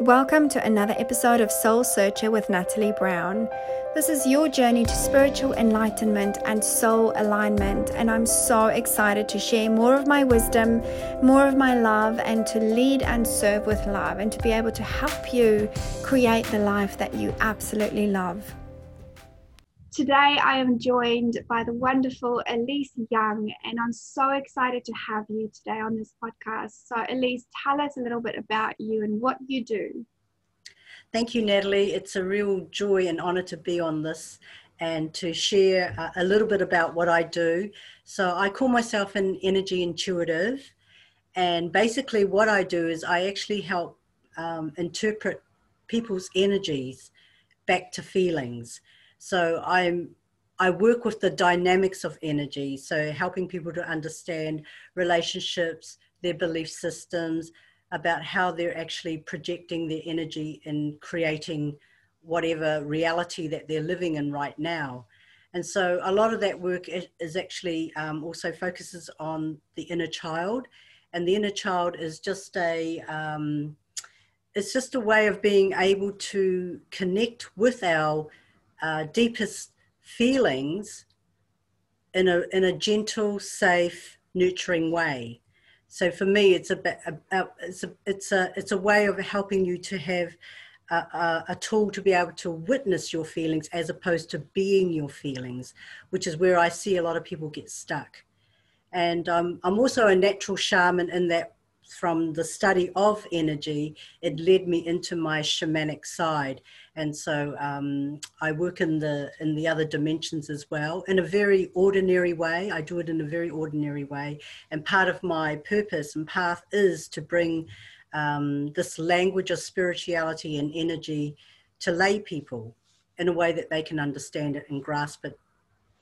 Welcome to another episode of Soul Searcher with Natalie Brown. This is your journey to spiritual enlightenment and soul alignment, and I'm so excited to share more of my wisdom, more of my love, and to lead and serve with love, and to be able to help you create the life that you absolutely love. Today, I am joined by the wonderful Elise Young, and I'm so excited to have you today on this podcast. So, Elise, tell us a little bit about you and what you do. Thank you, Natalie. It's a real joy and honor to be on this and to share a little bit about what I do. So, I call myself an energy intuitive, and basically, what I do is I actually help um, interpret people's energies back to feelings. So I'm I work with the dynamics of energy, so helping people to understand relationships, their belief systems, about how they're actually projecting their energy in creating whatever reality that they're living in right now. And so a lot of that work is actually um, also focuses on the inner child, and the inner child is just a um, it's just a way of being able to connect with our uh, deepest feelings in a in a gentle, safe, nurturing way. So for me, it's a, a, it's a it's a it's a way of helping you to have a, a, a, tool to be able to witness your feelings as opposed to being your feelings, which is where I see a lot of people get stuck. And um, I'm also a natural shaman in that from the study of energy, it led me into my shamanic side. And so um, I work in the in the other dimensions as well in a very ordinary way. I do it in a very ordinary way. And part of my purpose and path is to bring um, this language of spirituality and energy to lay people in a way that they can understand it and grasp it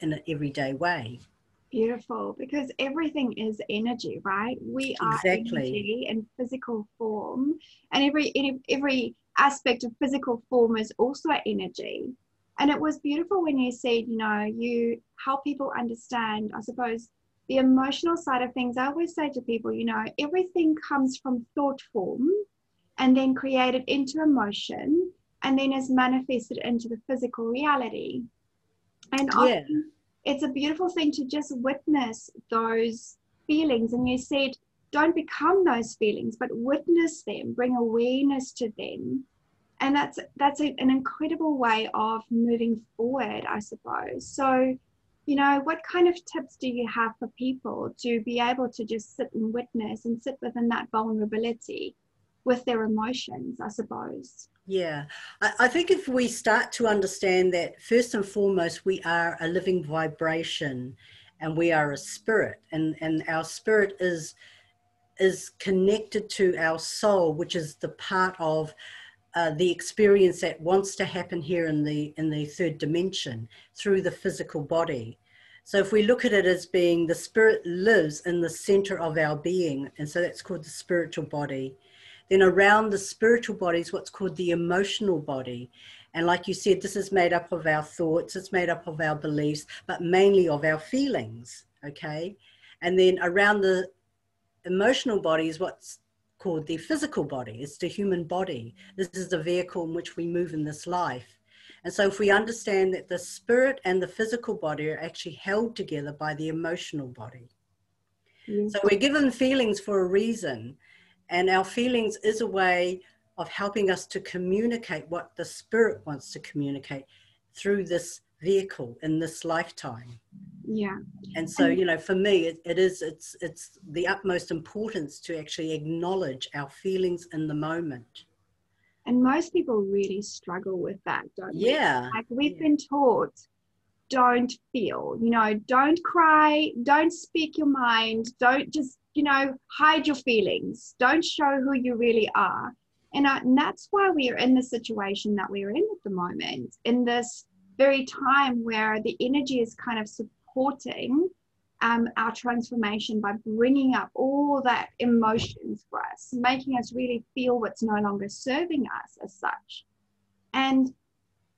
in an everyday way. Beautiful, because everything is energy, right? We are exactly. energy in physical form, and every every aspect of physical form is also energy. And it was beautiful when you said, you know, you help people understand, I suppose, the emotional side of things. I always say to people, you know, everything comes from thought form and then created into emotion and then is manifested into the physical reality. And yeah. it's a beautiful thing to just witness those feelings. And you said, don't become those feelings, but witness them, bring awareness to them. And that's that's a, an incredible way of moving forward, I suppose. So, you know, what kind of tips do you have for people to be able to just sit and witness and sit within that vulnerability with their emotions, I suppose? Yeah, I, I, think if we start to understand that first and foremost, we are a living vibration and we are a spirit, and, and our spirit is is connected to our soul, which is the part of uh, the experience that wants to happen here in the in the third dimension through the physical body. So if we look at it as being the spirit lives in the center of our being, and so that's called the spiritual body then around the spiritual body is what's called the emotional body. And like you said, this is made up of our thoughts, it's made up of our beliefs, but mainly of our feelings. Okay. And then around the emotional body is what's called the physical body, it's the human body. This is the vehicle in which we move in this life. And so, if we understand that the spirit and the physical body are actually held together by the emotional body, mm-hmm. so we're given feelings for a reason. And our feelings is a way of helping us to communicate what the spirit wants to communicate through this vehicle in this lifetime yeah and so you know for me it, it is it's it's the utmost importance to actually acknowledge our feelings in the moment and most people really struggle with that don't they? yeah we? like we've yeah. been taught don't feel you know don't cry don't speak your mind don't just you know, hide your feelings. Don't show who you really are. And, I, and that's why we are in the situation that we're in at the moment, in this very time where the energy is kind of supporting um, our transformation by bringing up all that emotions for us, making us really feel what's no longer serving us as such. And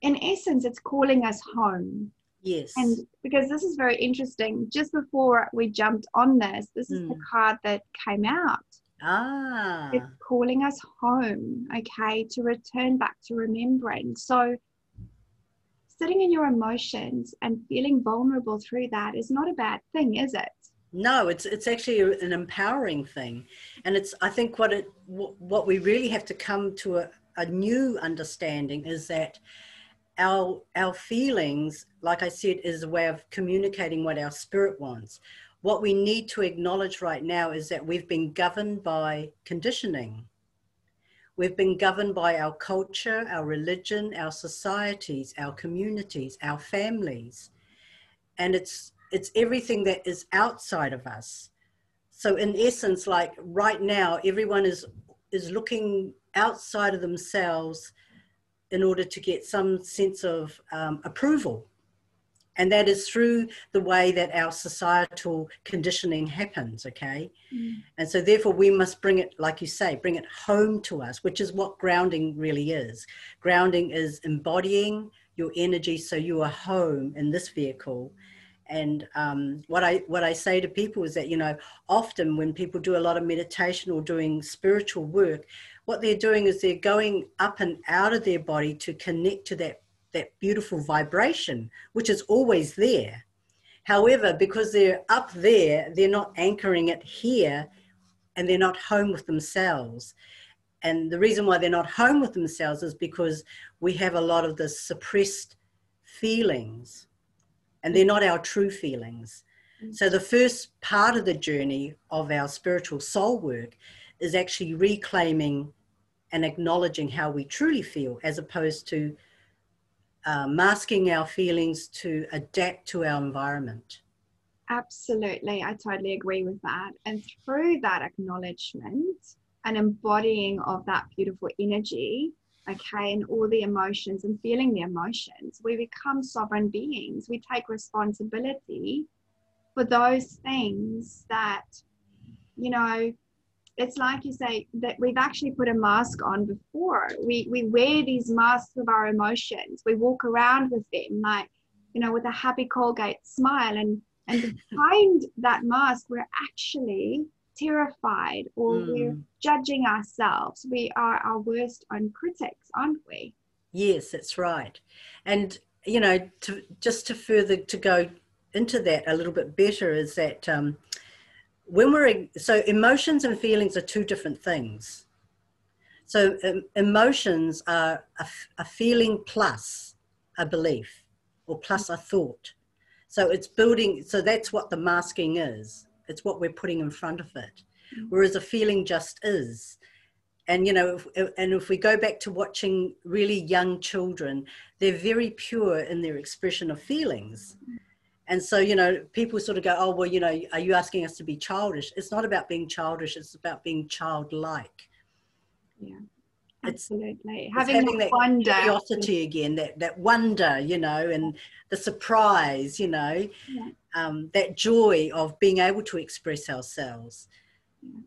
in essence, it's calling us home. Yes. And because this is very interesting, just before we jumped on this, this is mm. the hmm. card that came out. Ah. It's calling us home, okay, to return back to remembering. So, sitting in your emotions and feeling vulnerable through that is not a bad thing, is it? No, it's it's actually an empowering thing, and it's I think what it what we really have to come to a, a new understanding is that our our feelings, like I said, is a way of communicating what our spirit wants what we need to acknowledge right now is that we've been governed by conditioning. We've been governed by our culture, our religion, our societies, our communities, our families. And it's it's everything that is outside of us. So in essence, like right now, everyone is is looking outside of themselves in order to get some sense of um, approval and that is through the way that our societal conditioning happens okay? Mm. and so therefore we must bring it like you say bring it home to us which is what grounding really is. Grounding is embodying your energy so you are home in this vehicle. And um, what I what I say to people is that you know often when people do a lot of meditation or doing spiritual work, what they're doing is they're going up and out of their body to connect to that that beautiful vibration, which is always there. However, because they're up there, they're not anchoring it here and they're not home with themselves. And the reason why they're not home with themselves is because we have a lot of the suppressed feelings and they're not our true feelings. Mm. So, the first part of the journey of our spiritual soul work is actually reclaiming and acknowledging how we truly feel as opposed to uh, masking our feelings to adapt to our environment. Absolutely, I totally agree with that. And through that acknowledgement and embodying of that beautiful energy, okay, and all the emotions and feeling the emotions, we become sovereign beings. We take responsibility for those things that, you know, it's like you say that we've actually put a mask on before. We we wear these masks of our emotions. We walk around with them like, you know, with a happy Colgate smile, and and behind that mask, we're actually terrified or mm. we're judging ourselves. We are our worst own critics, aren't we? Yes, that's right. And you know, to just to further to go into that a little bit better is that. Um, when we're so emotions and feelings are two different things. So um, emotions are a, a, feeling plus a belief or plus a thought. So it's building so that's what the masking is. It's what we're putting in front of it. Mm-hmm. whereas a feeling just is. And you know if, and if we go back to watching really young children they're very pure in their expression of feelings. Mm-hmm and so, you know, people sort of go, oh, well, you know, are you asking us to be childish? It's not about being childish, it's about being childlike. Yeah. Absolutely. It's, having, it's having that wonder. curiosity again, that, that wonder, you know, and the surprise, you know, yeah. um, that joy of being able to express ourselves. Yeah.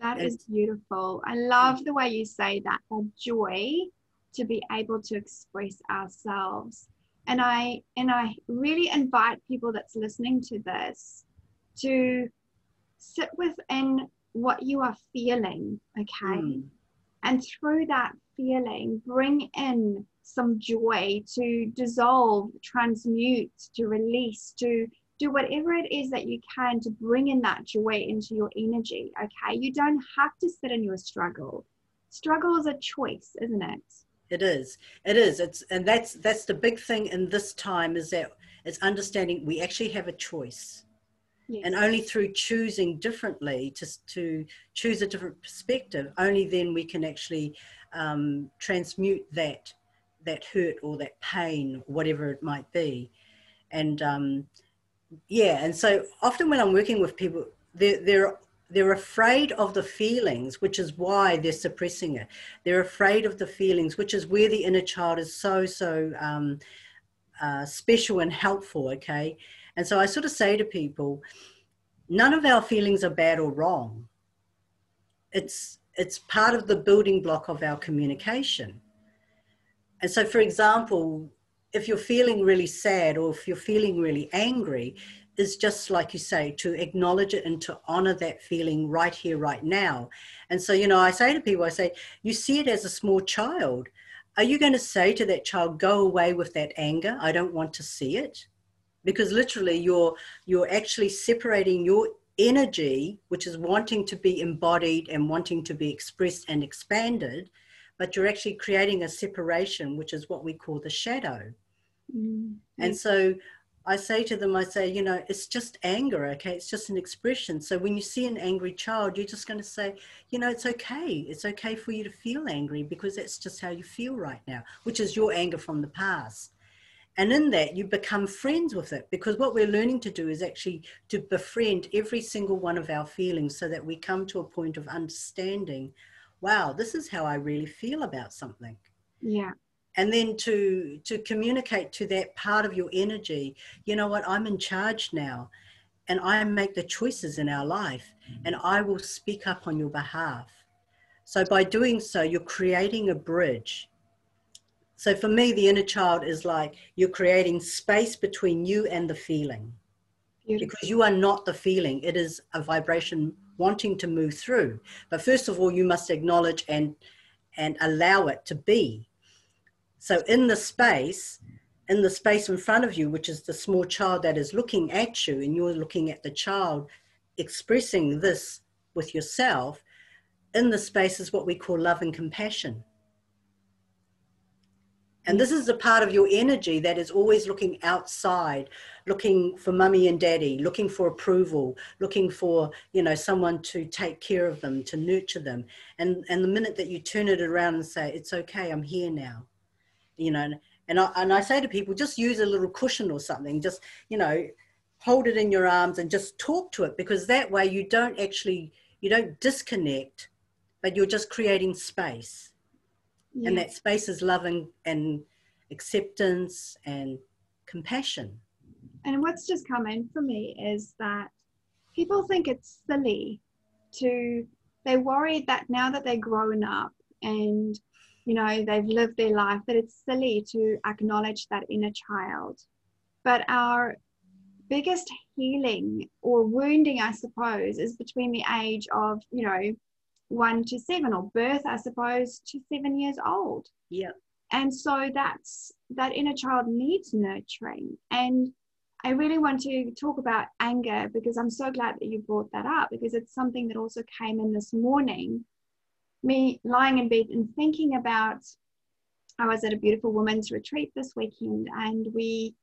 That and, is beautiful. I love the way you say that, the joy to be able to express ourselves and i and i really invite people that's listening to this to sit within what you are feeling okay? Mm. and through that feeling bring in some joy to dissolve transmute to release to do whatever it is that you can to bring in that joy into your energy okay? You don't have to sit in your struggle. Struggle is a choice isn't it it is. It is. It's and that's that's the big thing in this time is that it's understanding we actually have a choice. Yes. And only through choosing differently to, to choose a different perspective, only then we can actually um, transmute that that hurt or that pain, whatever it might be. And um, yeah, and so often when I'm working with people, there there they're afraid of the feelings, which is why they're suppressing it. They're afraid of the feelings, which is where the inner child is so, so um, uh, special and helpful, okay? And so I sort of say to people, none of our feelings are bad or wrong. It's, it's part of the building block of our communication. And so, for example, if you're feeling really sad or if you're feeling really angry, is just like you say to acknowledge it and to honor that feeling right here right now. And so you know i say to people i say you see it as a small child. Are you going to say to that child go away with that anger. I don't want to see it because literally you're you're actually separating your energy which is wanting to be embodied and wanting to be expressed and expanded but you're actually creating a separation which is what we call the shadow. Mm-hmm. and so I say to them, I say, you know, it's just anger, okay? It's just an expression. So when you see an angry child, you're just going to say, you know, it's okay. It's okay for you to feel angry because that's just how you feel right now, which is your anger from the past. And in that, you become friends with it because what we're learning to do is actually to befriend every single one of our feelings so that we come to a point of understanding wow, this is how I really feel about something. Yeah and then to to communicate to that part of your energy you know what i'm in charge now and i make the choices in our life mm-hmm. and i will speak up on your behalf. So by doing so you're creating a bridge. So for me the inner child is like you're creating space between you and the feeling. Beautiful. because you are not the feeling it is a vibration wanting to move through. But first of all you must acknowledge and and allow it to be so in the space, in the space in front of you, which is the small child that is looking at you, and you're looking at the child expressing this with yourself, in the space is what we call love and compassion. And this is a part of your energy that is always looking outside, looking for mummy and daddy, looking for approval, looking for, you know, someone to take care of them, to nurture them. And, and the minute that you turn it around and say, it's okay, I'm here now you know, and I, and I say to people, just use a little cushion or something, just, you know, hold it in your arms and just talk to it because that way you don't actually, you don't disconnect, but you're just creating space. Yeah. And that space is loving and acceptance and compassion. And what's just come in for me is that people think it's silly to, they worry that now that they're grown up and you know they've lived their life that it's silly to acknowledge that inner child. But our biggest healing or wounding i suppose is between the age of you know one to seven or birth i suppose to seven years old. Yeah. And so that's that inner child needs nurturing. And i really want to talk about anger because i'm so glad that you brought that up because it's something that also came in this morning me lying in bed and thinking about I was at a beautiful woman's retreat this weekend and we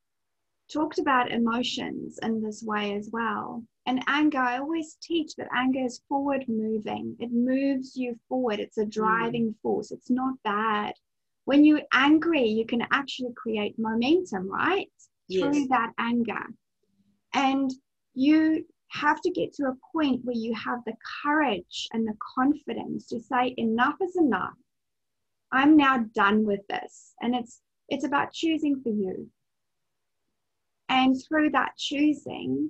talked about emotions in this way as well. And anger, I always teach that anger is forward moving, it moves you forward, it's a mm. driving force, it's not bad. When you're angry, you can actually create momentum, right? Yes. Through that anger. And you have to get to a point where you have the courage and the confidence to say enough is enough. I'm now done with this. And it's it's about choosing for you. And through that choosing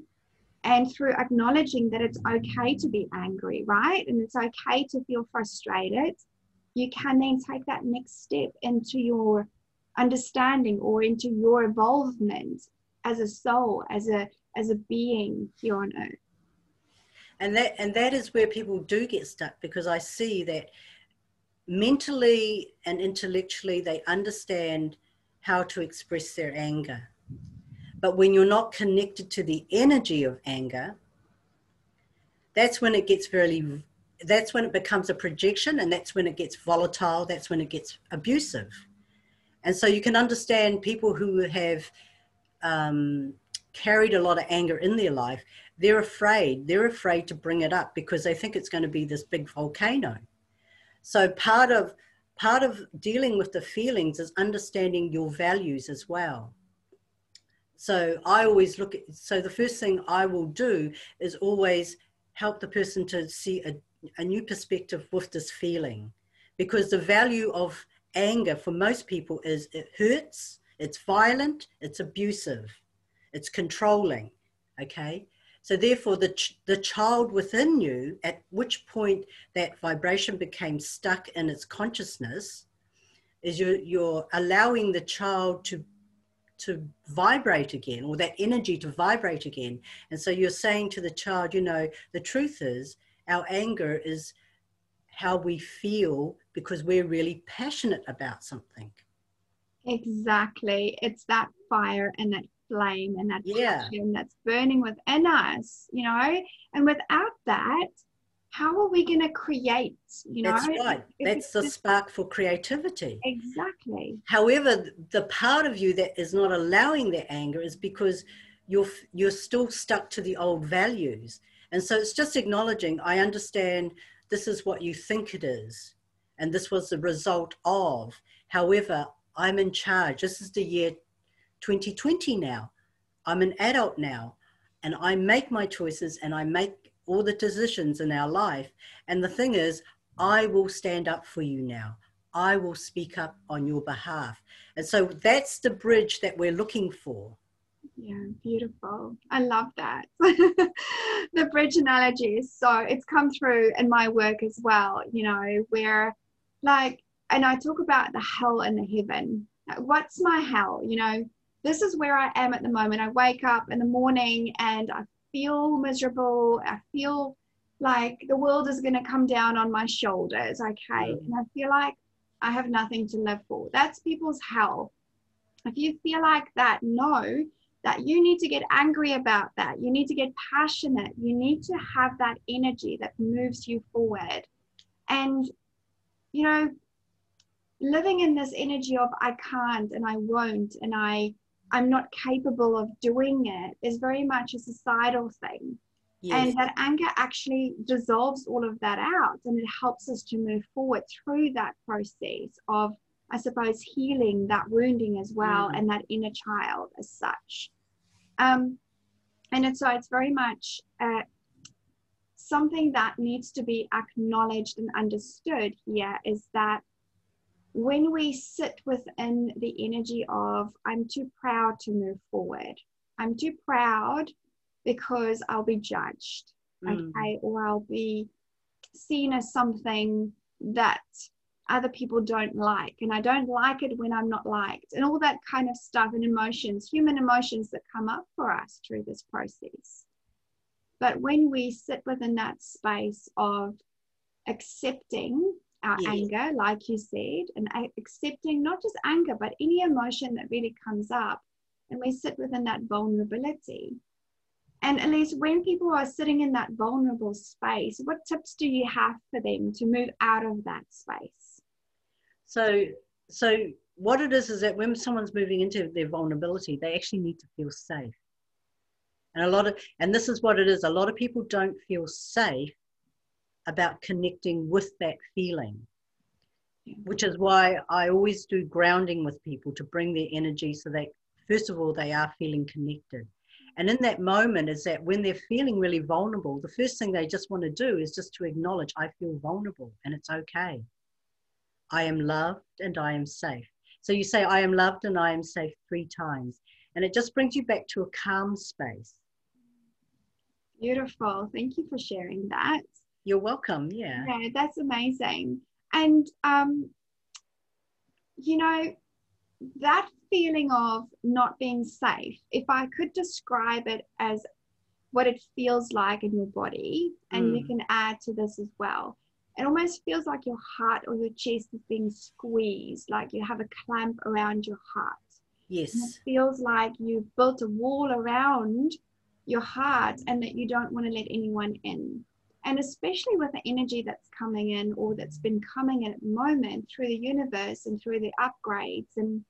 and through acknowledging that it's okay to be angry right? And it's okay to feel frustrated you can then take that next step into your understanding or into your involvement as a soul as a as a being here on earth. And that and that is where people do get stuck because i see that mentally and intellectually they understand how to express their anger. But when you're not connected to the energy of anger that's when it gets really that's when it becomes a projection and that's when it gets volatile that's when it gets abusive. And so you can understand people who have um, carried a lot of anger in their life, they're afraid. They're afraid to bring it up because they think it's going to be this big volcano. So part of part of dealing with the feelings is understanding your values as well. So I always look at so the first thing I will do is always help the person to see a, a new perspective with this feeling. Because the value of anger for most people is it hurts, it's violent, it's abusive it's controlling okay? So therefore the, ch- the child within you at which point that vibration became stuck in its consciousness is you're, you're allowing the child to to vibrate again or that energy to vibrate again. And so you're saying to the child you know the truth is our anger is how we feel because we're really passionate about something. Exactly. It's that fire and that flame and that yeah. passion that's burning within us you know? And without that how are we going to create you know? that's right that's the spark for creativity. Exactly. However the part of you that is not allowing that anger is because you're you're still stuck to the old values. And so it's just acknowledging i understand this is what you think it is and this was the result of. However i'm in charge. This is the year 2020 now i'm an adult now and i make my choices and i make all the decisions in our life. And the thing is, I will stand up for you now. I will speak up on your behalf. And so that's the bridge that we're looking for. Yeah, beautiful. I love that. the bridge analogy is so, it's come through in my work as well, you know, where like, and I talk about the hell and the heaven. What's my hell? You know, this is where I am at the moment. I wake up in the morning and I feel miserable. I feel like the world is going to come down on my shoulders. Okay. Mm. And I feel like I have nothing to live for. That's people's hell. If you feel like that, know that you need to get angry about that. You need to get passionate. You need to have that energy that moves you forward. And, you know, living in this energy of I can't and I won't and I I'm not capable of doing it is very much a societal thing. Yes. And that anger actually dissolves all of that out and it helps us to move forward through that process of, I suppose, healing that wounding as well mm. and that inner child as such. Um, and it's, so it's very much uh, something that needs to be acknowledged and understood here is that when we sit within the energy of, I'm too proud to move forward, I'm too proud because I'll be judged, mm. okay, or I'll be seen as something that other people don't like, and I don't like it when I'm not liked, and all that kind of stuff, and emotions, human emotions that come up for us through this process. But when we sit within that space of accepting our yes. anger, like you said, and accepting not just anger, but any emotion that really comes up. And we sit within that vulnerability. And Elise when people are sitting in that vulnerable space, what tips do you have for them to move out of that space? So, so what it is is that when someone's moving into their vulnerability, they actually need to feel safe. And a lot of, and this is what it is. A lot of people don't feel safe about connecting with that feeling which is why I always do grounding with people to bring their energy so that, first of all, they are feeling connected. And in that moment, is that when they're feeling really vulnerable, the first thing they just want to do is just to acknowledge, I feel vulnerable and it's okay. I am loved and I am safe. So you say, I am loved and I am safe three times. And it just brings you back to a calm space. Beautiful. Thank you for sharing that. You're welcome. Yeah. Yeah, that's amazing. And, um, you know, that feeling of not being safe, if I could describe it as what it feels like in your body, and mm. you can add to this as well. It almost feels like your heart or your chest is being squeezed, like you have a clamp around your heart. Yes. And it feels like you've built a wall around your heart and that you don't want to let anyone in and especially with the energy that's coming in or that's been coming in at the moment through the universe and through the upgrades and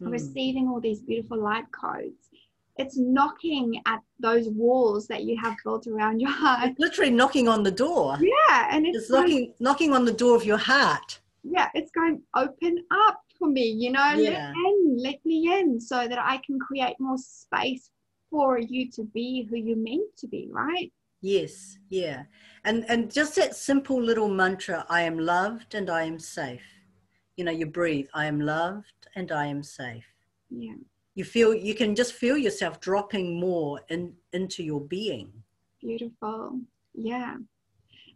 mm. receiving all these beautiful light codes it's knocking at those walls that you have built around your heart it's literally knocking on the door yeah and it's, it's knocking knocking on the door of your heart yeah it's going open up for me you know yeah. let in let me in so that i can create more space for you to be who you're meant to be right Yes, yeah. And and just that simple little mantra, I am loved and I am safe. You know, you breathe, I am loved and I am safe. Yeah. You feel you can just feel yourself dropping more in into your being. Beautiful. Yeah.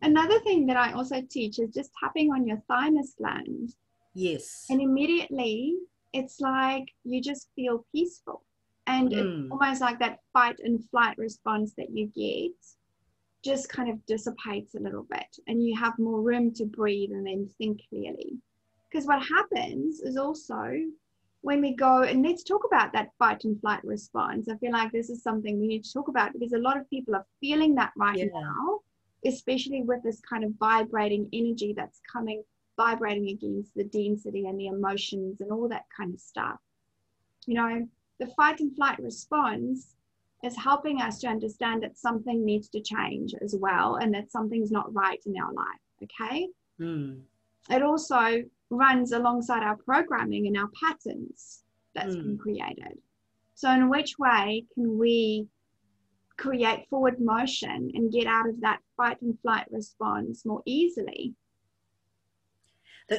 Another thing that I also teach is just tapping on your thymus gland. Yes. And immediately it's like you just feel peaceful. And mm. it's almost like that fight and flight response that you get just kind of dissipates a little bit and you have more room to breathe and then think clearly. Because what happens is also when we go and let's talk about that fight and flight response. I feel like this is something we need to talk about because a lot of people are feeling that right yeah. now, especially with this kind of vibrating energy that's coming, vibrating against the density and the emotions and all that kind of stuff. You know, the fight and flight response is helping us to understand that something needs to change as well and that something's not right in our life. Okay. Mm. It also runs alongside our programming and our patterns that's mm. been created. So, in which way can we create forward motion and get out of that fight and flight response more easily?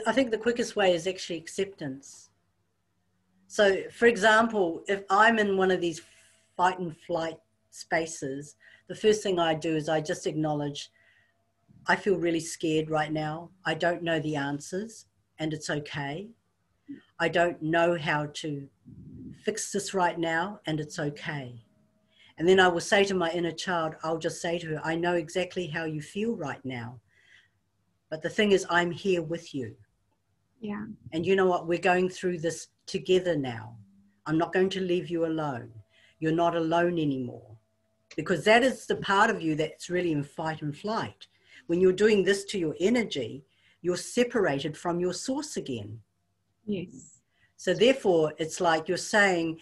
I think the quickest way is actually acceptance. So, for example, if I'm in one of these fight and flight spaces, the first thing I do is I just acknowledge I feel really scared right now. I don't know the answers, and it's okay. I don't know how to fix this right now, and it's okay. And then I will say to my inner child, I'll just say to her, I know exactly how you feel right now. But the thing is, I'm here with you. Yeah. And you know what? We're going through this together now. I'm not going to leave you alone. You're not alone anymore. Because that is the part of you that's really in fight and flight. When you're doing this to your energy, you're separated from your source again. Yes. So therefore, it's like you're saying,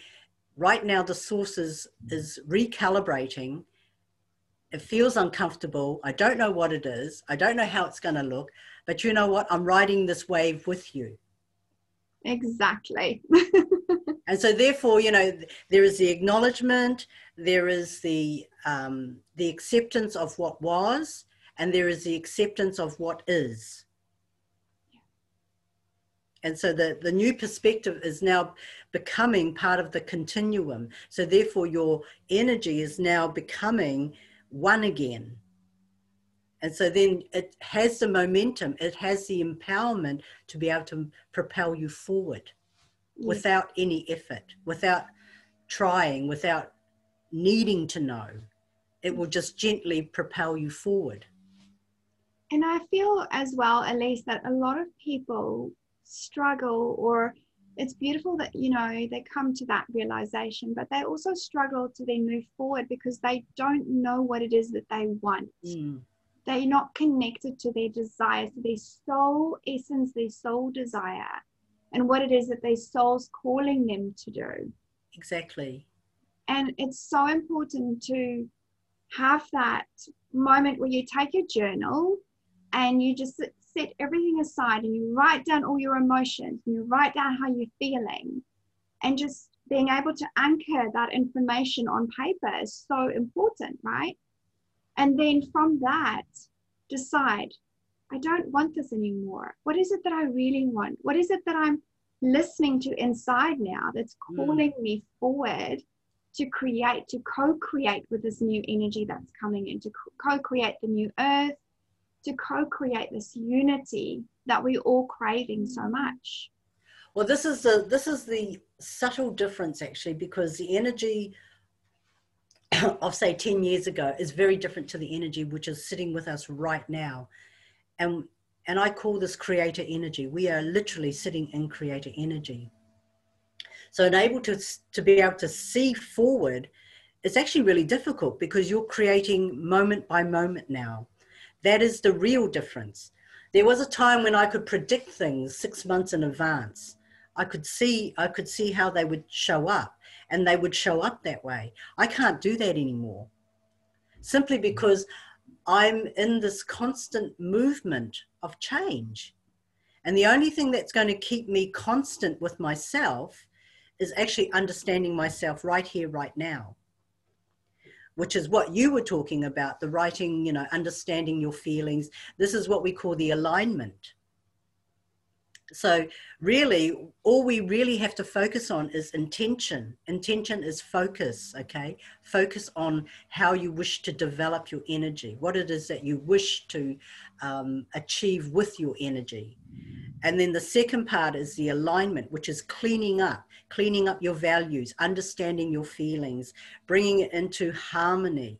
right now the source is, is recalibrating. It feels uncomfortable. I don't know what it is. I don't know how it's going to look. But you know what? I'm riding this wave with you. Exactly. and so therefore you know there is the acknowledgement there is the um, the acceptance of what was and there is the acceptance of what is. And so the, the new perspective is now becoming part of the continuum. So therefore your energy is now becoming one again. And so then it has the momentum it has the empowerment to be able to propel you forward without any effort, without trying, without needing to know. It will just gently propel you forward. And I feel as well, Elise, that a lot of people struggle, or it's beautiful that, you know, they come to that realization, but they also struggle to then move forward because they don't know what it is that they want. Mm. They're not connected to their desires, to their soul essence, their soul desire and what it is that their soul's calling them to do. Exactly. And it's so important to have that moment where you take your journal and you just set everything aside and you write down all your emotions and you write down how you're feeling and just being able to anchor that information on paper is so important, right? And then from that, decide I don't want this anymore. What is it that I really want? What is it that I'm listening to inside now that's hmm. calling mm. me forward to create, to co create with this new energy that's coming in, to co create the new earth, to co create this unity that we're all craving so much? Well, this is the this is the subtle difference actually, because the energy of say 10 years ago is very different to the energy which is sitting with us right now and and I call this creator energy. We are literally sitting in creator energy. So, able to, to be able to see forward it's actually really difficult because you're creating moment by moment now. That is the real difference. There was a time when I could predict things six months in advance. I could see I could see how they would show up and they would show up that way. I can't do that anymore. Simply because I'm in this constant movement of change. And the only thing that's going to keep me constant with myself is actually understanding myself right here, right now, which is what you were talking about the writing, you know, understanding your feelings. This is what we call the alignment. So, really, all we really have to focus on is intention. Intention is focus, okay? Focus on how you wish to develop your energy, what it is that you wish to um, achieve with your energy. And then the second part is the alignment, which is cleaning up, cleaning up your values, understanding your feelings, bringing it into harmony.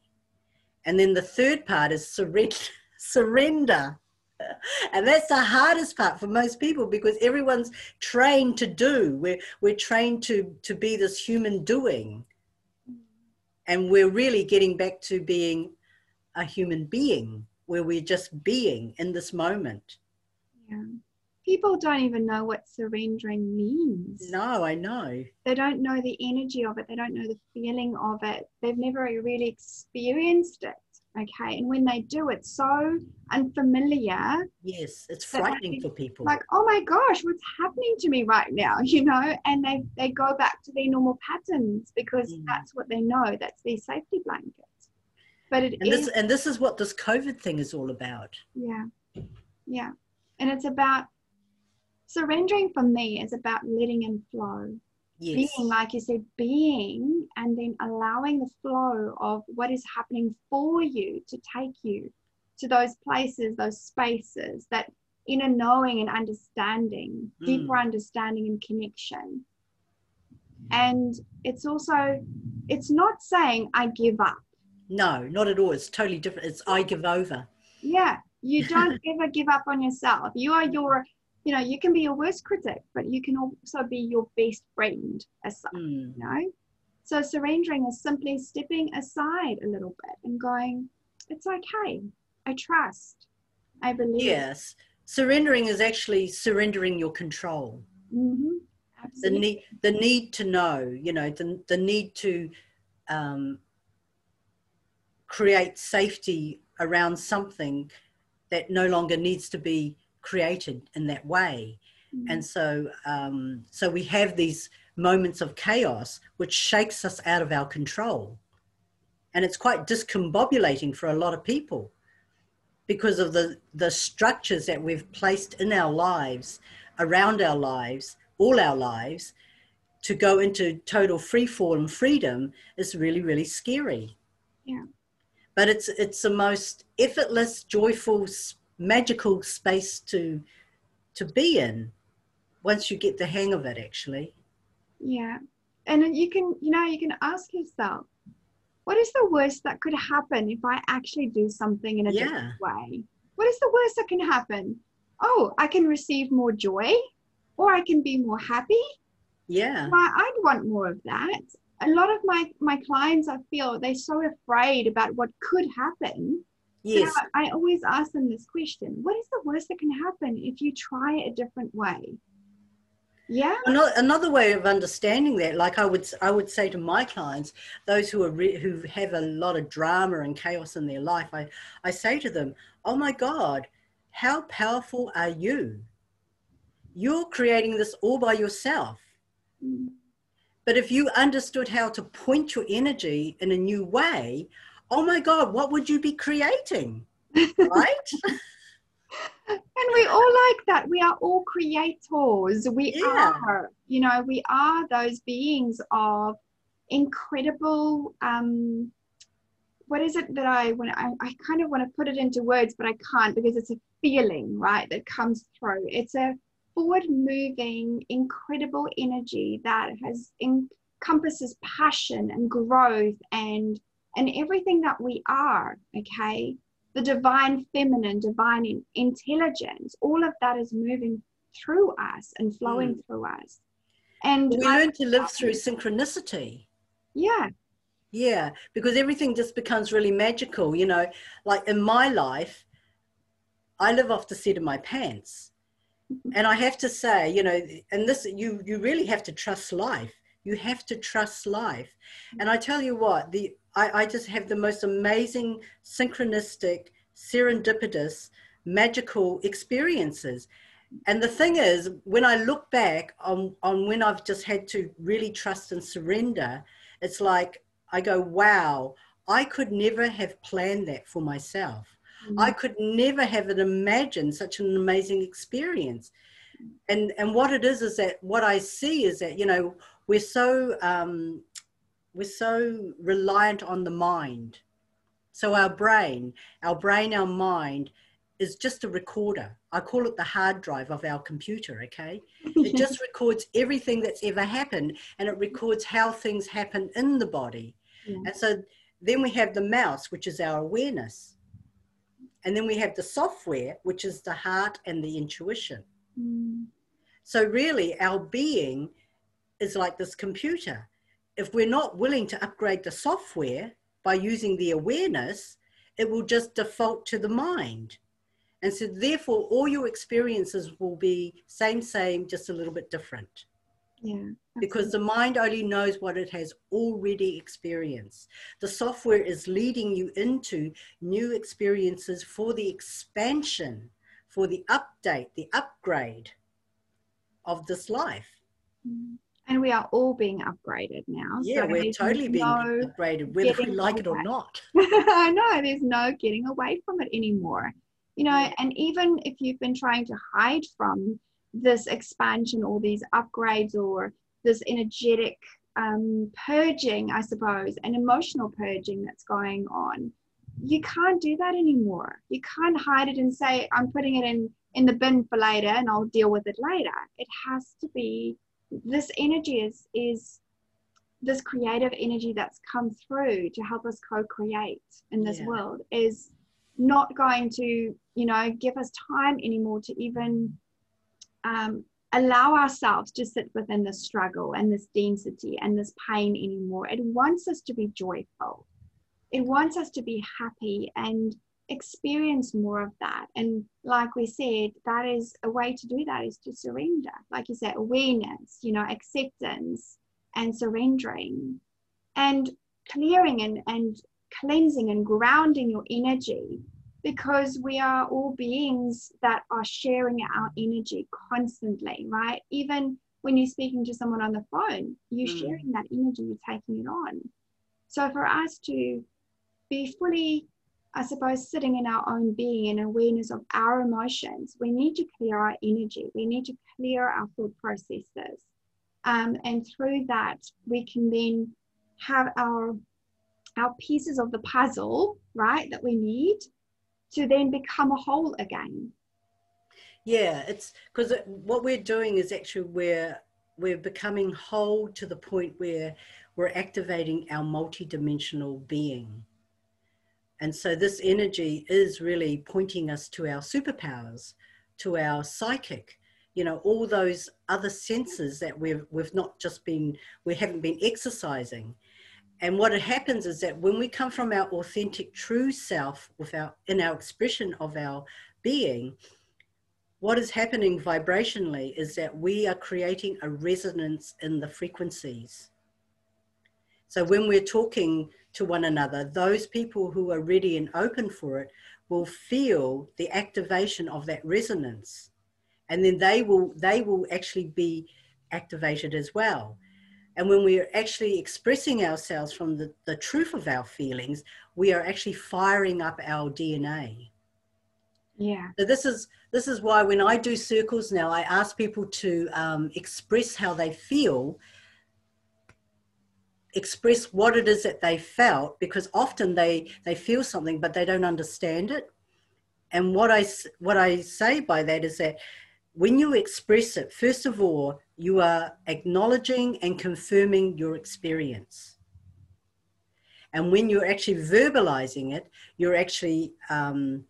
And then the third part is surrender. surrender. And that's the hardest part for most people because everyone's trained to do. We're, we're trained to, to be this human doing. And we're really getting back to being a human being where we're just being in this moment. Yeah. People don't even know what surrendering means. No, I know. They don't know the energy of it. They don't know the feeling of it. They've never really experienced it. Okay. And when they do, it's so unfamiliar. Yes, it's frightening for people. Like, oh my gosh, what's happening to me right now? You know, and they, they go back to their normal patterns because mm. that's what they know. That's their safety blanket but it and is, this and this is what this covid thing is all about yeah yeah and it's about surrendering for me is about letting and flow yes. being like you said being and then allowing the flow of what is happening for you to take you to those places those spaces that inner knowing and understanding mm. deeper understanding and connection and it's also it's not saying i give up no, not at all. It's totally different. It's I give over. Yeah, you don't ever give up on yourself. You are your, you know, you can be your worst critic, but you can also be your best friend as such. Mm. You know, so surrendering is simply stepping aside a little bit and going, it's okay. I trust. I believe. Yes, surrendering is actually surrendering your control. Mm-hmm. The need, the need to know. You know, the the need to um, create safety around something that no longer needs to be created in that way. Mm-hmm. And so, um, so we have these moments of chaos which shakes us out of our control. And it's quite discombobulating for a lot of people because of the, the structures that we've placed in our lives, around our lives, all our lives, to go into total free fall and freedom is really, really scary. Yeah but it's it's the most effortless, joyful, magical space to to be in once you get the hang of it. Actually, yeah, and you can you know you can ask yourself, what is the worst that could happen if I actually do something in a yeah. different way? What is the worst that can happen? Oh, I can receive more joy, or I can be more happy. Yeah, well, I'd want more of that a lot of my my clients i feel they're so afraid about what could happen yes. I, I always ask them this question what is the worst that can happen if you try a different way? Yeah. Another way of understanding that like i would i would say to my clients those who are re- who have a lot of drama and chaos in their life i i say to them oh my god how powerful are you? You're creating this all by yourself. Mm. But if you understood how to point your energy in a new way, oh my God, what would you be creating? Right? and we all like that. We are all creators. We yeah. are, you know, we are those beings of incredible um what is it that I when I, I kind of want to put it into words, but I can't because it's a feeling, right, that comes through. It's a forward moving, incredible energy that has encompasses passion and growth and and everything that we are okay? The divine feminine divine intelligence all of that is moving through us and flowing mm. through us. And we learn to live through synchronicity. Yeah. Yeah because everything just becomes really magical you know? Like in my life i live off the seat of my pants. And I have to say, you know, and this you you really have to trust life. You have to trust life. And I tell you what, the I, I just have the most amazing synchronistic, serendipitous, magical experiences. And the thing is, when I look back on, on when I've just had to really trust and surrender, it's like I go, wow, I could never have planned that for myself. Mm-hmm. I could never have imagined such an amazing experience. And and what it is is that what I see is that you know we're so um, we're so reliant on the mind. So our brain, our brain, our mind is just a recorder. I call it the hard drive of our computer, okay? It just records everything that's ever happened and it records how things happen in the body. Yeah. And so then we have the mouse, which is our awareness. And then we have the software, which is the heart and the intuition. Mm. So, really, our being is like this computer. If we're not willing to upgrade the software by using the awareness, it will just default to the mind. And so, therefore, all your experiences will be same, same, just a little bit different. Yeah. Because the mind only knows what it has already experienced. The software is leading you into new experiences for the expansion, for the update, the upgrade of this life. Mm. And we are all being upgraded now. Yeah, so we're totally being no upgraded, whether we like it or not. I know, there's no getting away from it anymore you know and even if you've been trying to hide from this expansion or these upgrades or this energetic um, purging i suppose and emotional purging that's going on you can't do that anymore you can't hide it and say i'm putting it in in the bin for later and i'll deal with it later it has to be this energy is is this creative energy that's come through to help us co-create in this yeah. world is not going to, you know, give us time anymore to even um, allow ourselves to sit within this struggle and this density and this pain anymore. It wants us to be joyful. It wants us to be happy and experience more of that. And like we said, that is a way to do that is to surrender. Like you said, awareness, you know, acceptance and surrendering and clearing and, and cleansing and grounding your energy because we are all beings that are sharing our energy constantly, right? Even when you're speaking to someone on the phone, you're mm. sharing that energy, you're taking it on. So for us to be fully, I suppose, sitting in our own being and awareness of our emotions, we need to clear our energy. We need to clear our thought processes. Um, and through that, we can then have our our pieces of the puzzle, right, that we need to then become a whole again. Yeah, it's because what we're doing is actually we're we're becoming whole to the point where we're activating our multidimensional being. And so this energy is really pointing us to our superpowers, to our psychic, you know, all those other senses that we've we've not just been we haven't been exercising. And what happens is that when we come from our authentic true self with our in our expression of our being what is happening vibrationally is that we are creating a resonance in the frequencies. So when we're talking to one another those people who are ready and open for it will feel the activation of that resonance and then they will they will actually be activated as well and when we are actually expressing ourselves from the, the truth of our feelings, we are actually firing up our DNA. Yeah. So this is this is why when I do circles now, I ask people to um, express how they feel, express what it is that they felt, because often they they feel something but they don't understand it. And what I what I say by that is that when you express it, first of all, you are acknowledging and confirming your experience. And when you're actually verbalizing it, you're actually um,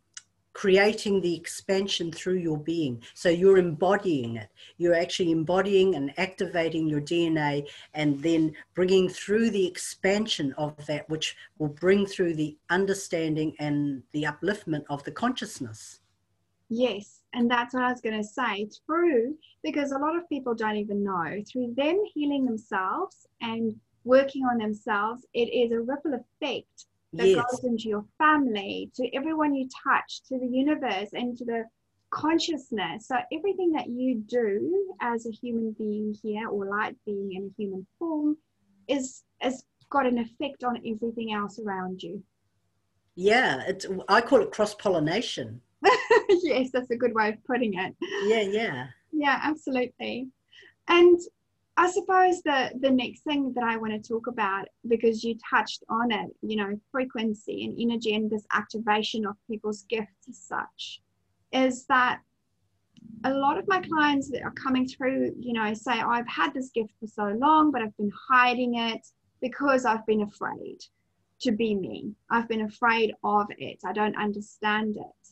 creating the expansion through your being. So you're embodying it. You're actually embodying and activating your DNA and then bringing through the expansion of that, which will bring through the understanding and the upliftment of the consciousness. Yes, and that's what I was going to say. Through, because a lot of people don't even know, through them healing themselves and working on themselves, it is a ripple effect that yes. goes into your family, to everyone you touch, to the universe, and to the consciousness. So everything that you do as a human being here or light being in a human form is has got an effect on everything else around you. Yeah, it's I call it cross pollination. yes, that's a good way of putting it. Yeah, yeah. Yeah, absolutely. And I suppose the the next thing that I want to talk about, because you touched on it, you know, frequency and energy and this activation of people's gifts as such. is that a lot of my clients that are coming through, you know, say, oh, I've had this gift for so long, but I've been hiding it because I've been afraid to be me. I've been afraid of it. I don't understand it.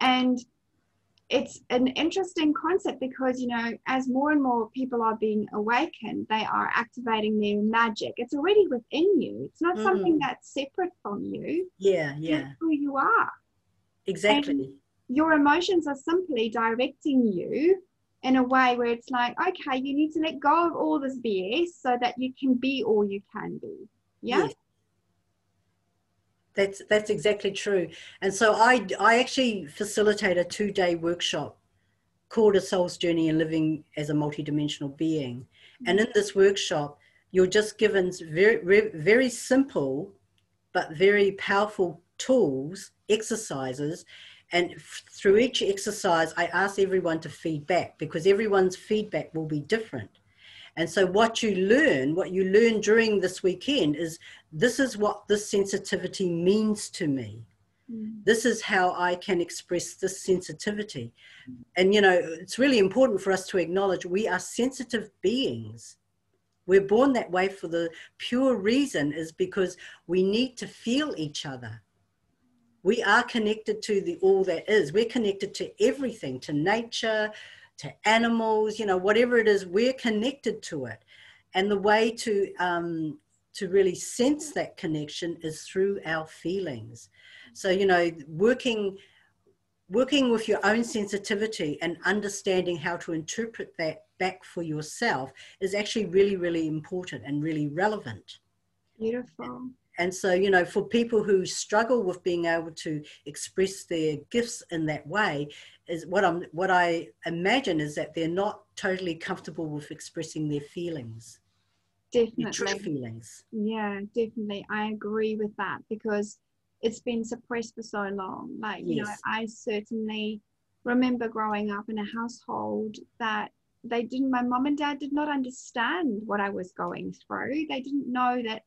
And it's an interesting concept because you know as more and more people are being awakened they are activating their magic. It's already within you. It's not mm. something that's separate from you. Yeah yeah. it's who you are. Exactly. And your emotions are simply directing you in a way where it's like okay you need to let go of all this bs so that you can be all you can be. Yeah? Yes. That's that's exactly true. And so I I actually facilitate a two day workshop called a soul's journey in living as a multidimensional being. And in this workshop, you're just given very very simple but very powerful tools, exercises. And through each exercise, I ask everyone to feedback because everyone's feedback will be different. And so, what you learn, what you learn during this weekend is this is what this sensitivity means to me. Mm. This is how I can express this sensitivity. And, you know, it's really important for us to acknowledge we are sensitive beings. We're born that way for the pure reason is because we need to feel each other. We are connected to the all that is. We're connected to everything, to nature, to animals, you know, whatever it is, we're connected to it. And the way to um, to really sense that connection is through our feelings. So, you know, working working with your own sensitivity and understanding how to interpret that back for yourself is actually really, really important and really relevant. Beautiful. And so, you know, for people who struggle with being able to express their gifts in that way, is what I'm what I imagine is that they're not totally comfortable with expressing their feelings. Definitely. Their true feelings. Yeah, definitely. I agree with that because it's been suppressed for so long. Like, you yes. know, I certainly remember growing up in a household that they didn't my mom and dad did not understand what I was going through. They didn't know that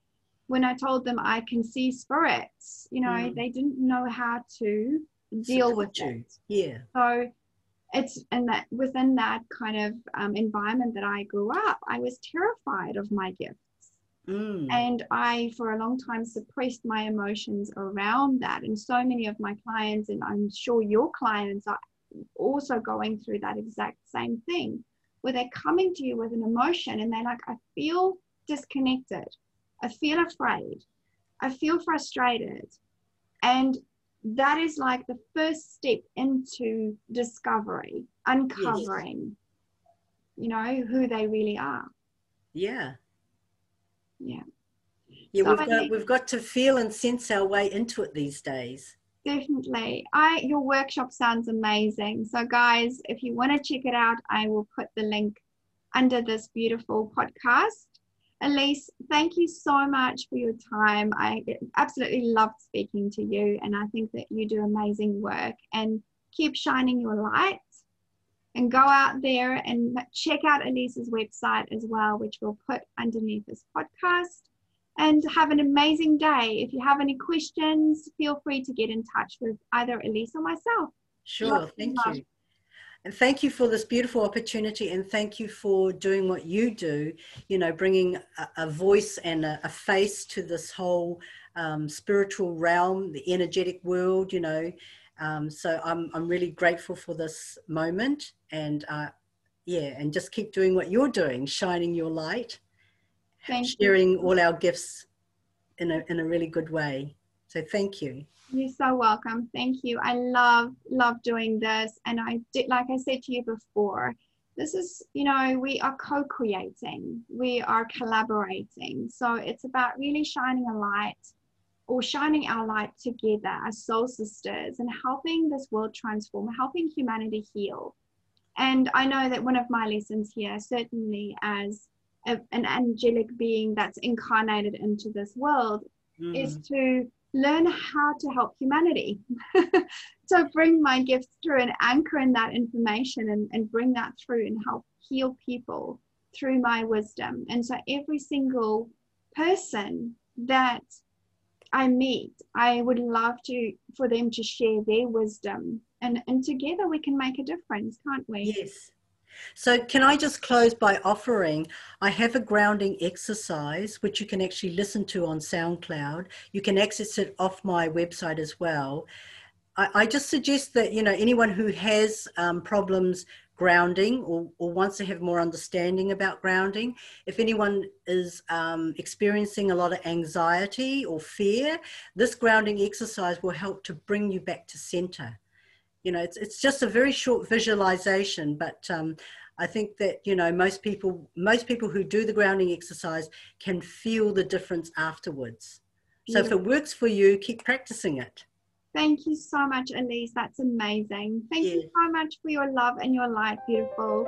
when I told them I can see spirits, you know, mm. they didn't know how to deal with you. it. Yeah. So it's and that within that kind of um, environment that I grew up, I was terrified of my gifts. Mm. And I, for a long time, suppressed my emotions around that. And so many of my clients, and I'm sure your clients are also going through that exact same thing, where they're coming to you with an emotion and they're like, I feel disconnected. I feel afraid. I feel frustrated. And that is like the first step into discovery, uncovering, yes. you know, who they really are. Yeah. Yeah. Yeah, so we've got we've got to feel and sense our way into it these days. Definitely. I your workshop sounds amazing. So guys, if you want to check it out, I will put the link under this beautiful podcast. Elise, thank you so much for your time. I absolutely loved speaking to you, and I think that you do amazing work. And keep shining your light and go out there and check out Elise's website as well, which we'll put underneath this podcast. And have an amazing day. If you have any questions, feel free to get in touch with either Elise or myself. Sure, love thank you. And thank you for this beautiful opportunity and thank you for doing what you do, you know, bringing a, a voice and a, a, face to this whole um, spiritual realm, the energetic world, you know. Um, so I'm, I'm really grateful for this moment and uh, yeah, and just keep doing what you're doing, shining your light, thank sharing you. all our gifts in a, in a really good way. So thank you. You're so welcome. Thank you. I love, love doing this. And I did, like I said to you before, this is, you know, we are co creating, we are collaborating. So it's about really shining a light or shining our light together as soul sisters and helping this world transform, helping humanity heal. And I know that one of my lessons here, certainly as a, an angelic being that's incarnated into this world, mm. is to learn how to help humanity. so bring my gifts through and anchor in that information and, and bring that through and help heal people through my wisdom. And so every single person that I meet, I would love to for them to share their wisdom and and together we can make a difference can't we yes so, can I just close by offering? I have a grounding exercise which you can actually listen to on SoundCloud. You can access it off my website as well. I, I just suggest that you know anyone who has um, problems grounding or, or, wants to have more understanding about grounding, if anyone is um, experiencing a lot of anxiety or fear, this grounding exercise will help to bring you back to center you know it's, it's just a very short visualization but um, i think that you know most people most people who do the grounding exercise can feel the difference afterwards. So yeah. if it works for you keep practicing it. Thank you so much elise. That's amazing. Thank yeah. you so much for your love and your light beautiful.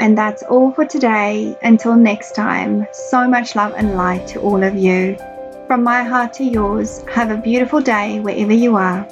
And that's all for today. Until next time so much love and light to all of you. From my heart to yours have a beautiful day wherever you are